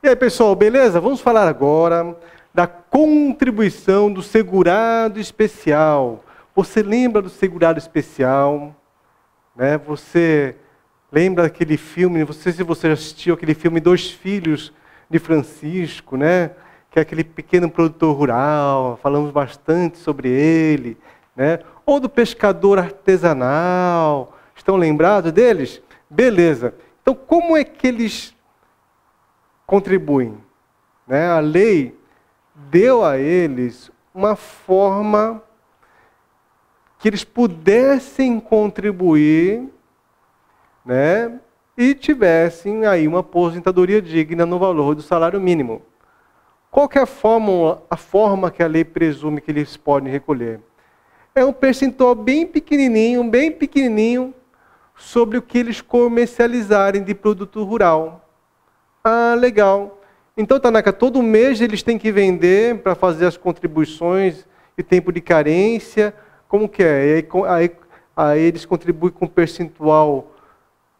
E aí, pessoal, beleza? Vamos falar agora da contribuição do segurado especial. Você lembra do segurado especial? Né? Você lembra daquele filme? Não sei se você assistiu aquele filme Dois Filhos de Francisco, né? Que é aquele pequeno produtor rural. Falamos bastante sobre ele, né? Ou do pescador artesanal. Estão lembrados deles? Beleza. Então, como é que eles contribuem. Né? A lei deu a eles uma forma que eles pudessem contribuir né? e tivessem aí uma aposentadoria digna no valor do salário mínimo. Qual é a forma, a forma que a lei presume que eles podem recolher? É um percentual bem pequenininho, bem pequenininho, sobre o que eles comercializarem de produto rural. Ah, legal. Então, Tanaka, todo mês eles têm que vender para fazer as contribuições e tempo de carência. Como que é? Aí, aí, aí eles contribuem com um percentual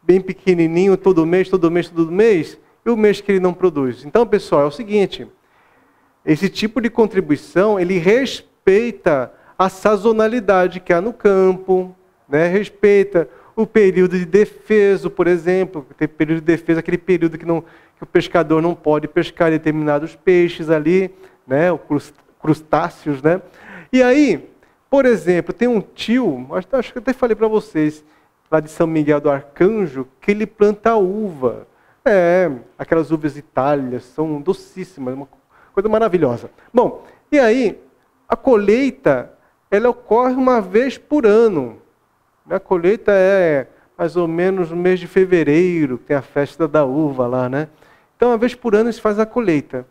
bem pequenininho todo mês, todo mês, todo mês, e o mês que ele não produz. Então, pessoal, é o seguinte, esse tipo de contribuição, ele respeita a sazonalidade que há no campo, né? respeita o período de defesa, por exemplo, tem período de defesa, aquele período que, não, que o pescador não pode pescar determinados peixes ali, né, crustáceos, né? E aí, por exemplo, tem um tio, acho que até falei para vocês, lá de São Miguel do Arcanjo, que ele planta uva. É, aquelas uvas Itálias são docíssimas, uma coisa maravilhosa. Bom, e aí, a colheita, ela ocorre uma vez por ano. A colheita é mais ou menos no mês de fevereiro, que tem a festa da uva lá, né? Então, uma vez por ano, se faz a colheita.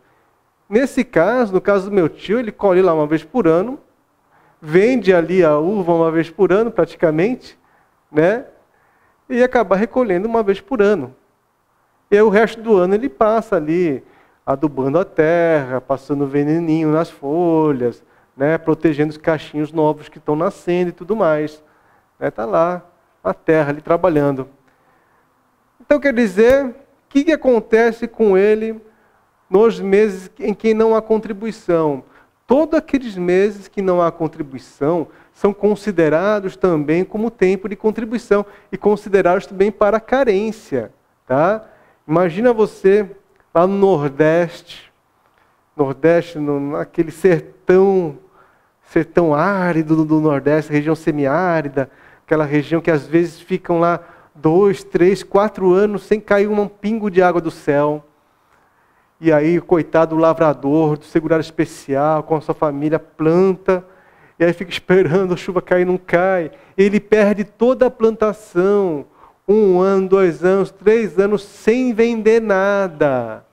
Nesse caso, no caso do meu tio, ele colhe lá uma vez por ano, vende ali a uva uma vez por ano, praticamente, né? E acaba recolhendo uma vez por ano. E aí, o resto do ano ele passa ali adubando a terra, passando veneninho nas folhas, né? protegendo os cachinhos novos que estão nascendo e tudo mais. Está né? lá, na terra, ali trabalhando. Então, quer dizer, o que, que acontece com ele nos meses em que não há contribuição? Todos aqueles meses que não há contribuição são considerados também como tempo de contribuição e considerados também para carência. Tá? Imagina você lá no Nordeste, Nordeste, no, naquele sertão, sertão árido do Nordeste, região semiárida, aquela região que às vezes ficam lá dois, três, quatro anos sem cair um pingo de água do céu. E aí, coitado do lavrador, do segurado especial, com a sua família, planta, e aí fica esperando a chuva cair, não cai. Ele perde toda a plantação, um ano, dois anos, três anos, sem vender nada.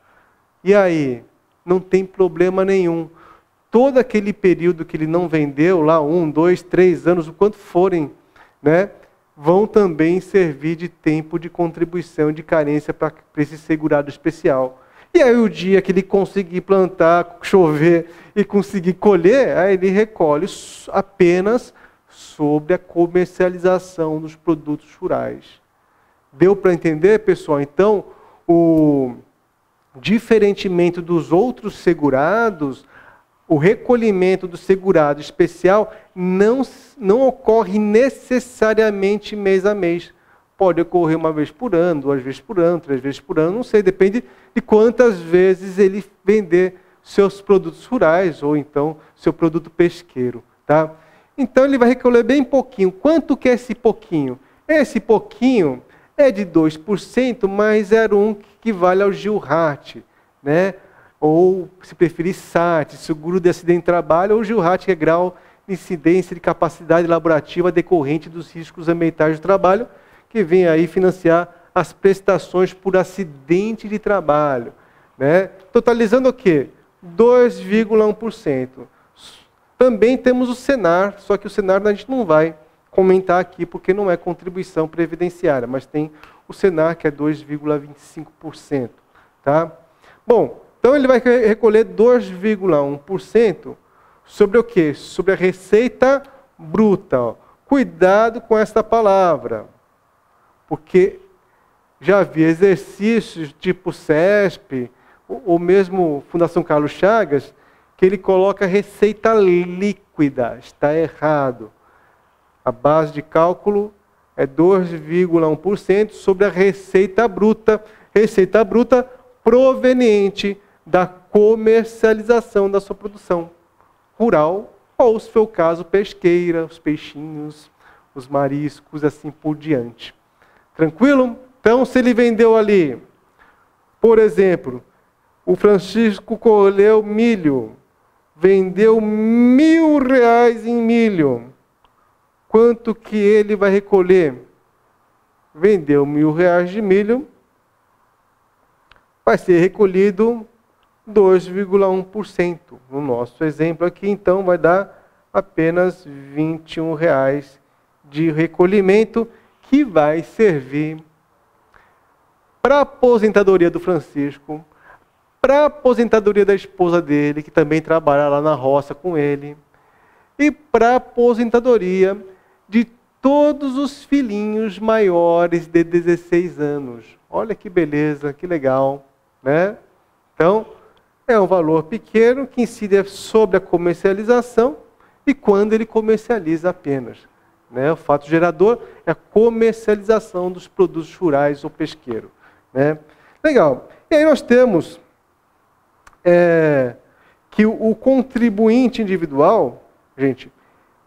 E aí, não tem problema nenhum. Todo aquele período que ele não vendeu, lá um, dois, três anos, o quanto forem, né, vão também servir de tempo de contribuição de carência para esse segurado especial. E aí o dia que ele conseguir plantar, chover e conseguir colher, aí ele recolhe apenas sobre a comercialização dos produtos rurais. Deu para entender, pessoal? Então, o diferentemente dos outros segurados, o recolhimento do segurado especial não, não ocorre necessariamente mês a mês. Pode ocorrer uma vez por ano, duas vezes por ano, três vezes por ano, não sei, depende de quantas vezes ele vender seus produtos rurais ou então seu produto pesqueiro. Tá? Então ele vai recolher bem pouquinho. Quanto que é esse pouquinho? Esse pouquinho é de 2%, mas era um que equivale ao Gilrat, né? ou, se preferir, SAT, Seguro de Acidente de Trabalho, ou GILRAT, que é grau de incidência de capacidade laborativa decorrente dos riscos ambientais do trabalho, que vem aí financiar as prestações por acidente de trabalho. Né? Totalizando o quê? 2,1%. Também temos o Senar, só que o Senar a gente não vai comentar aqui porque não é contribuição previdenciária, mas tem o Senar que é 2,25%. Tá? Bom, então ele vai recolher 2,1% sobre o que? Sobre a receita bruta. Ó. Cuidado com esta palavra, porque já vi exercícios tipo CESP, ou mesmo Fundação Carlos Chagas, que ele coloca receita líquida. Está errado. A base de cálculo é 2,1% sobre a receita bruta. Receita bruta proveniente da comercialização da sua produção rural, ou se for o caso, pesqueira, os peixinhos, os mariscos, assim por diante. Tranquilo? Então, se ele vendeu ali, por exemplo, o Francisco colheu milho, vendeu mil reais em milho. Quanto que ele vai recolher? Vendeu mil reais de milho, vai ser recolhido 2,1%. No nosso exemplo aqui, então, vai dar apenas 21 reais de recolhimento que vai servir para a aposentadoria do Francisco, para a aposentadoria da esposa dele, que também trabalha lá na roça com ele, e para a aposentadoria de todos os filhinhos maiores de 16 anos. Olha que beleza, que legal, né? Então, é um valor pequeno que incide sobre a comercialização e quando ele comercializa apenas. Né? O fato gerador é a comercialização dos produtos rurais ou pesqueiro. Né? Legal. E aí nós temos é, que o, o contribuinte individual, gente,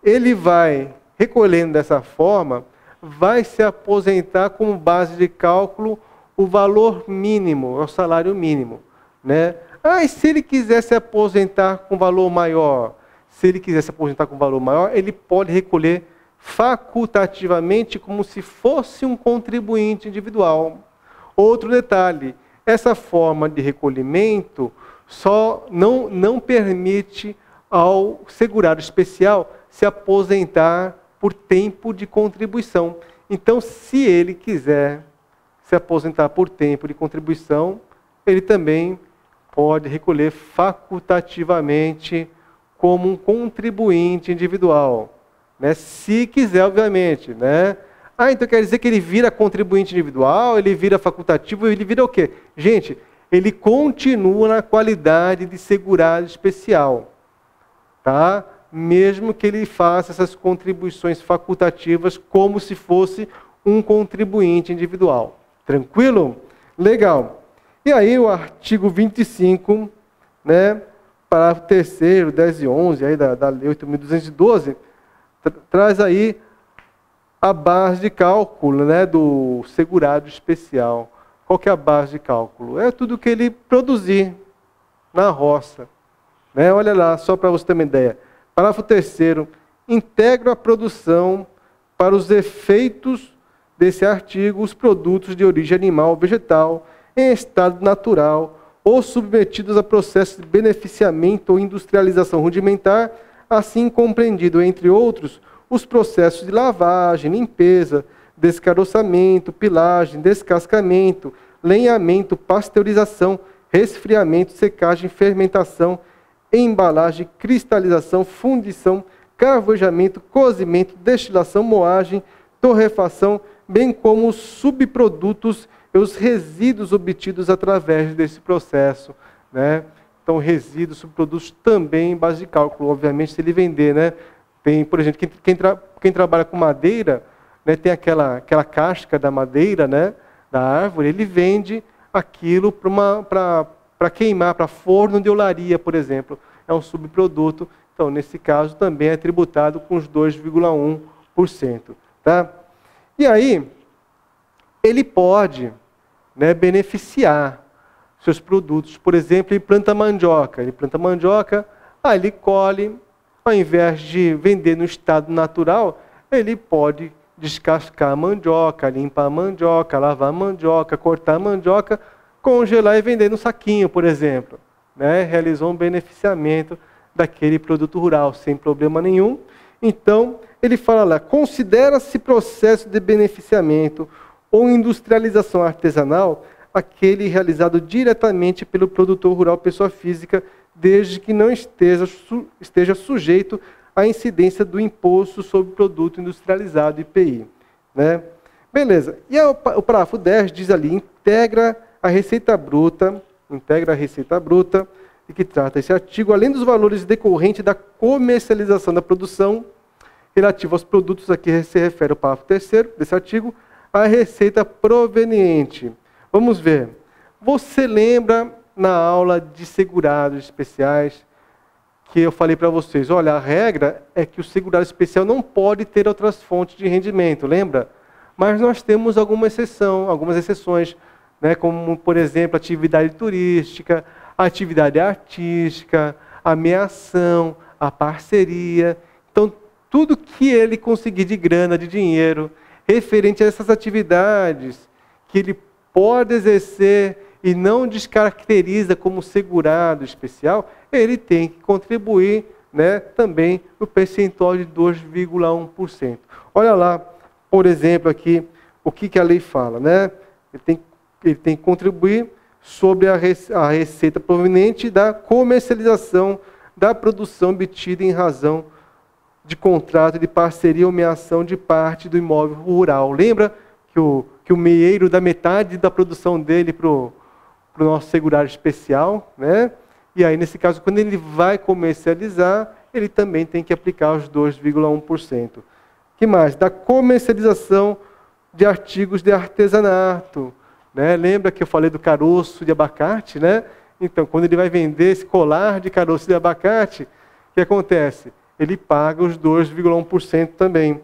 ele vai recolhendo dessa forma, vai se aposentar como base de cálculo o valor mínimo, o salário mínimo. Né? Ah, e se ele quiser se aposentar com valor maior? Se ele quiser se aposentar com valor maior, ele pode recolher facultativamente como se fosse um contribuinte individual. Outro detalhe, essa forma de recolhimento só não, não permite ao segurado especial se aposentar por tempo de contribuição. Então, se ele quiser se aposentar por tempo de contribuição, ele também pode recolher facultativamente como um contribuinte individual. Né? Se quiser, obviamente. Né? Ah, então quer dizer que ele vira contribuinte individual, ele vira facultativo, ele vira o quê? Gente, ele continua na qualidade de segurado especial, tá? Mesmo que ele faça essas contribuições facultativas como se fosse um contribuinte individual. Tranquilo? Legal. E aí o artigo 25, né, parágrafo 3 10 e 11 aí da, da Lei 8.212, tra traz aí a base de cálculo né, do segurado especial. Qual que é a base de cálculo? É tudo que ele produzir na roça. Né? Olha lá, só para você ter uma ideia. Parágrafo 3 integra a produção para os efeitos desse artigo os produtos de origem animal ou vegetal em estado natural ou submetidos a processo de beneficiamento ou industrialização rudimentar, assim compreendido, entre outros, os processos de lavagem, limpeza, descaroçamento, pilagem, descascamento, lenhamento, pasteurização, resfriamento, secagem, fermentação, embalagem, cristalização, fundição, carvejamento, cozimento, destilação, moagem, torrefação, bem como os subprodutos e os resíduos obtidos através desse processo. Né? Então, resíduos, subprodutos também em base de cálculo, obviamente, se ele vender. Né? Tem, por exemplo, quem, quem, tra quem trabalha com madeira, né, tem aquela, aquela casca da madeira, né, da árvore, ele vende aquilo para queimar, para forno de olaria, por exemplo. É um subproduto. Então, nesse caso, também é tributado com os 2,1%. Tá? E aí, ele pode né, beneficiar seus produtos. Por exemplo, ele planta mandioca. Ele planta mandioca, aí ele colhe, ao invés de vender no estado natural, ele pode descascar a mandioca, limpar a mandioca, lavar a mandioca, cortar a mandioca, congelar e vender no saquinho, por exemplo. Né? Realizou um beneficiamento daquele produto rural sem problema nenhum. Então, ele fala lá: considera-se processo de beneficiamento ou industrialização artesanal aquele realizado diretamente pelo produtor rural pessoa física, desde que não esteja, esteja sujeito à incidência do imposto sobre produto industrializado IPI. Né? Beleza. E o parágrafo 10 diz ali, integra a receita bruta, integra a receita bruta, e que trata esse artigo, além dos valores decorrentes da comercialização da produção, relativo aos produtos a que se refere o parágrafo 3 desse artigo, a receita proveniente. Vamos ver. Você lembra na aula de segurados especiais que eu falei para vocês, olha, a regra é que o segurado especial não pode ter outras fontes de rendimento, lembra? Mas nós temos alguma exceção, algumas exceções, né, como, por exemplo, atividade turística, atividade artística, a meação, a parceria. Então, tudo que ele conseguir de grana, de dinheiro, referente a essas atividades que ele pode exercer e não descaracteriza como segurado especial, ele tem que contribuir né, também no percentual de 2,1%. Olha lá, por exemplo, aqui, o que, que a lei fala. Né? Ele, tem, ele tem que contribuir sobre a, receita proveniente da comercialização da produção obtida em razão de contrato de parceria ou meação de parte do imóvel rural. Lembra que o, que o meieiro dá metade da produção dele para o nosso segurário especial, né? E aí, nesse caso, quando ele vai comercializar, ele também tem que aplicar os 2,1%. que mais? Da comercialização de artigos de artesanato. Né? Lembra que eu falei do caroço de abacate? Né? Então, quando ele vai vender esse colar de caroço de abacate, o que acontece? ele paga os 2,1% também.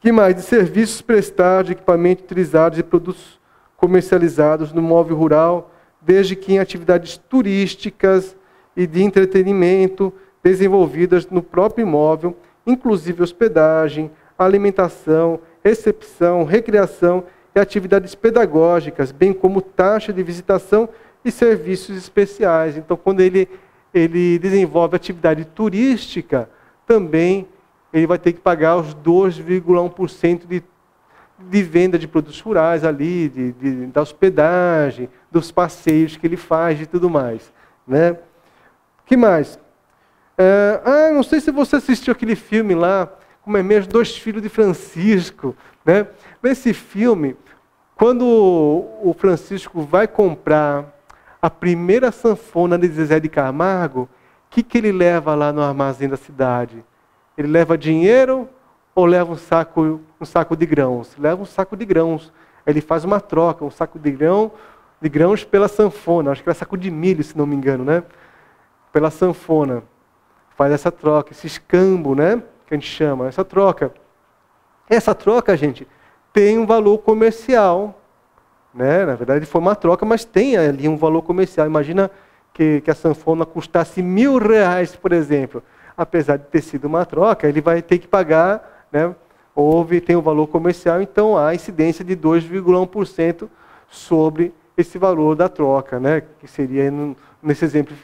que mais? De serviços prestados, equipamentos utilizados e produtos comercializados no móvel rural, desde que em atividades turísticas e de entretenimento desenvolvidas no próprio imóvel, inclusive hospedagem, alimentação, recepção, recreação e atividades pedagógicas, bem como taxa de visitação e serviços especiais. Então, quando ele ele desenvolve atividade turística, também ele vai ter que pagar os 2,1% de, de venda de produtos rurais ali, de, de, da hospedagem, dos passeios que ele faz e tudo mais. Né? que mais? É, ah, não sei se você assistiu aquele filme lá, como é mesmo, Dois Filhos de Francisco. Né? Nesse filme, quando o Francisco vai comprar a primeira sanfona de Zezé de Camargo, o que, que ele leva lá no armazém da cidade? Ele leva dinheiro ou leva um saco, um saco de grãos? Leva um saco de grãos. Ele faz uma troca, um saco de grão, de grãos pela sanfona. Acho que era saco de milho, se não me engano, né? Pela sanfona. Faz essa troca, esse escambo, né? Que a gente chama, essa troca. Essa troca, gente, tem um valor comercial né? Na verdade, foi uma troca, mas tem ali um valor comercial. Imagina que, que a sanfona custasse mil reais, por exemplo. Apesar de ter sido uma troca, ele vai ter que pagar, né? houve, tem o um valor comercial, então há incidência de 2,1% sobre esse valor da troca, né? que seria nesse exemplo,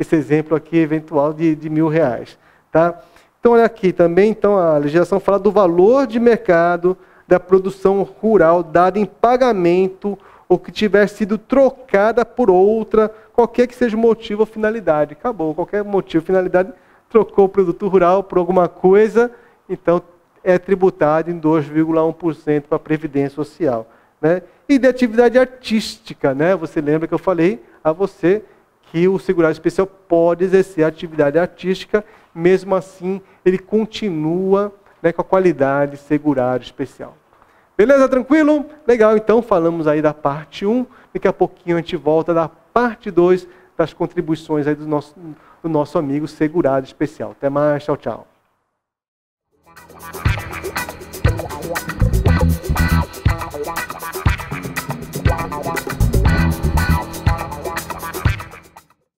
esse exemplo aqui eventual de, de mil reais. Tá? Então, olha aqui também, então, a legislação fala do valor de mercado da produção rural dada em pagamento ou que tiver sido trocada por outra, qualquer que seja o motivo ou finalidade. Acabou, qualquer motivo finalidade, trocou o produto rural por alguma coisa, então é tributado em 2,1% para a Previdência Social. Né? E de atividade artística, né? você lembra que eu falei a você que o segurado especial pode exercer atividade artística, mesmo assim ele continua né, com a qualidade segurado especial. Beleza? Tranquilo? Legal, então falamos aí da parte 1. Daqui a pouquinho a gente volta da parte 2 das contribuições aí do nosso, do nosso amigo segurado especial. Até mais, tchau, tchau.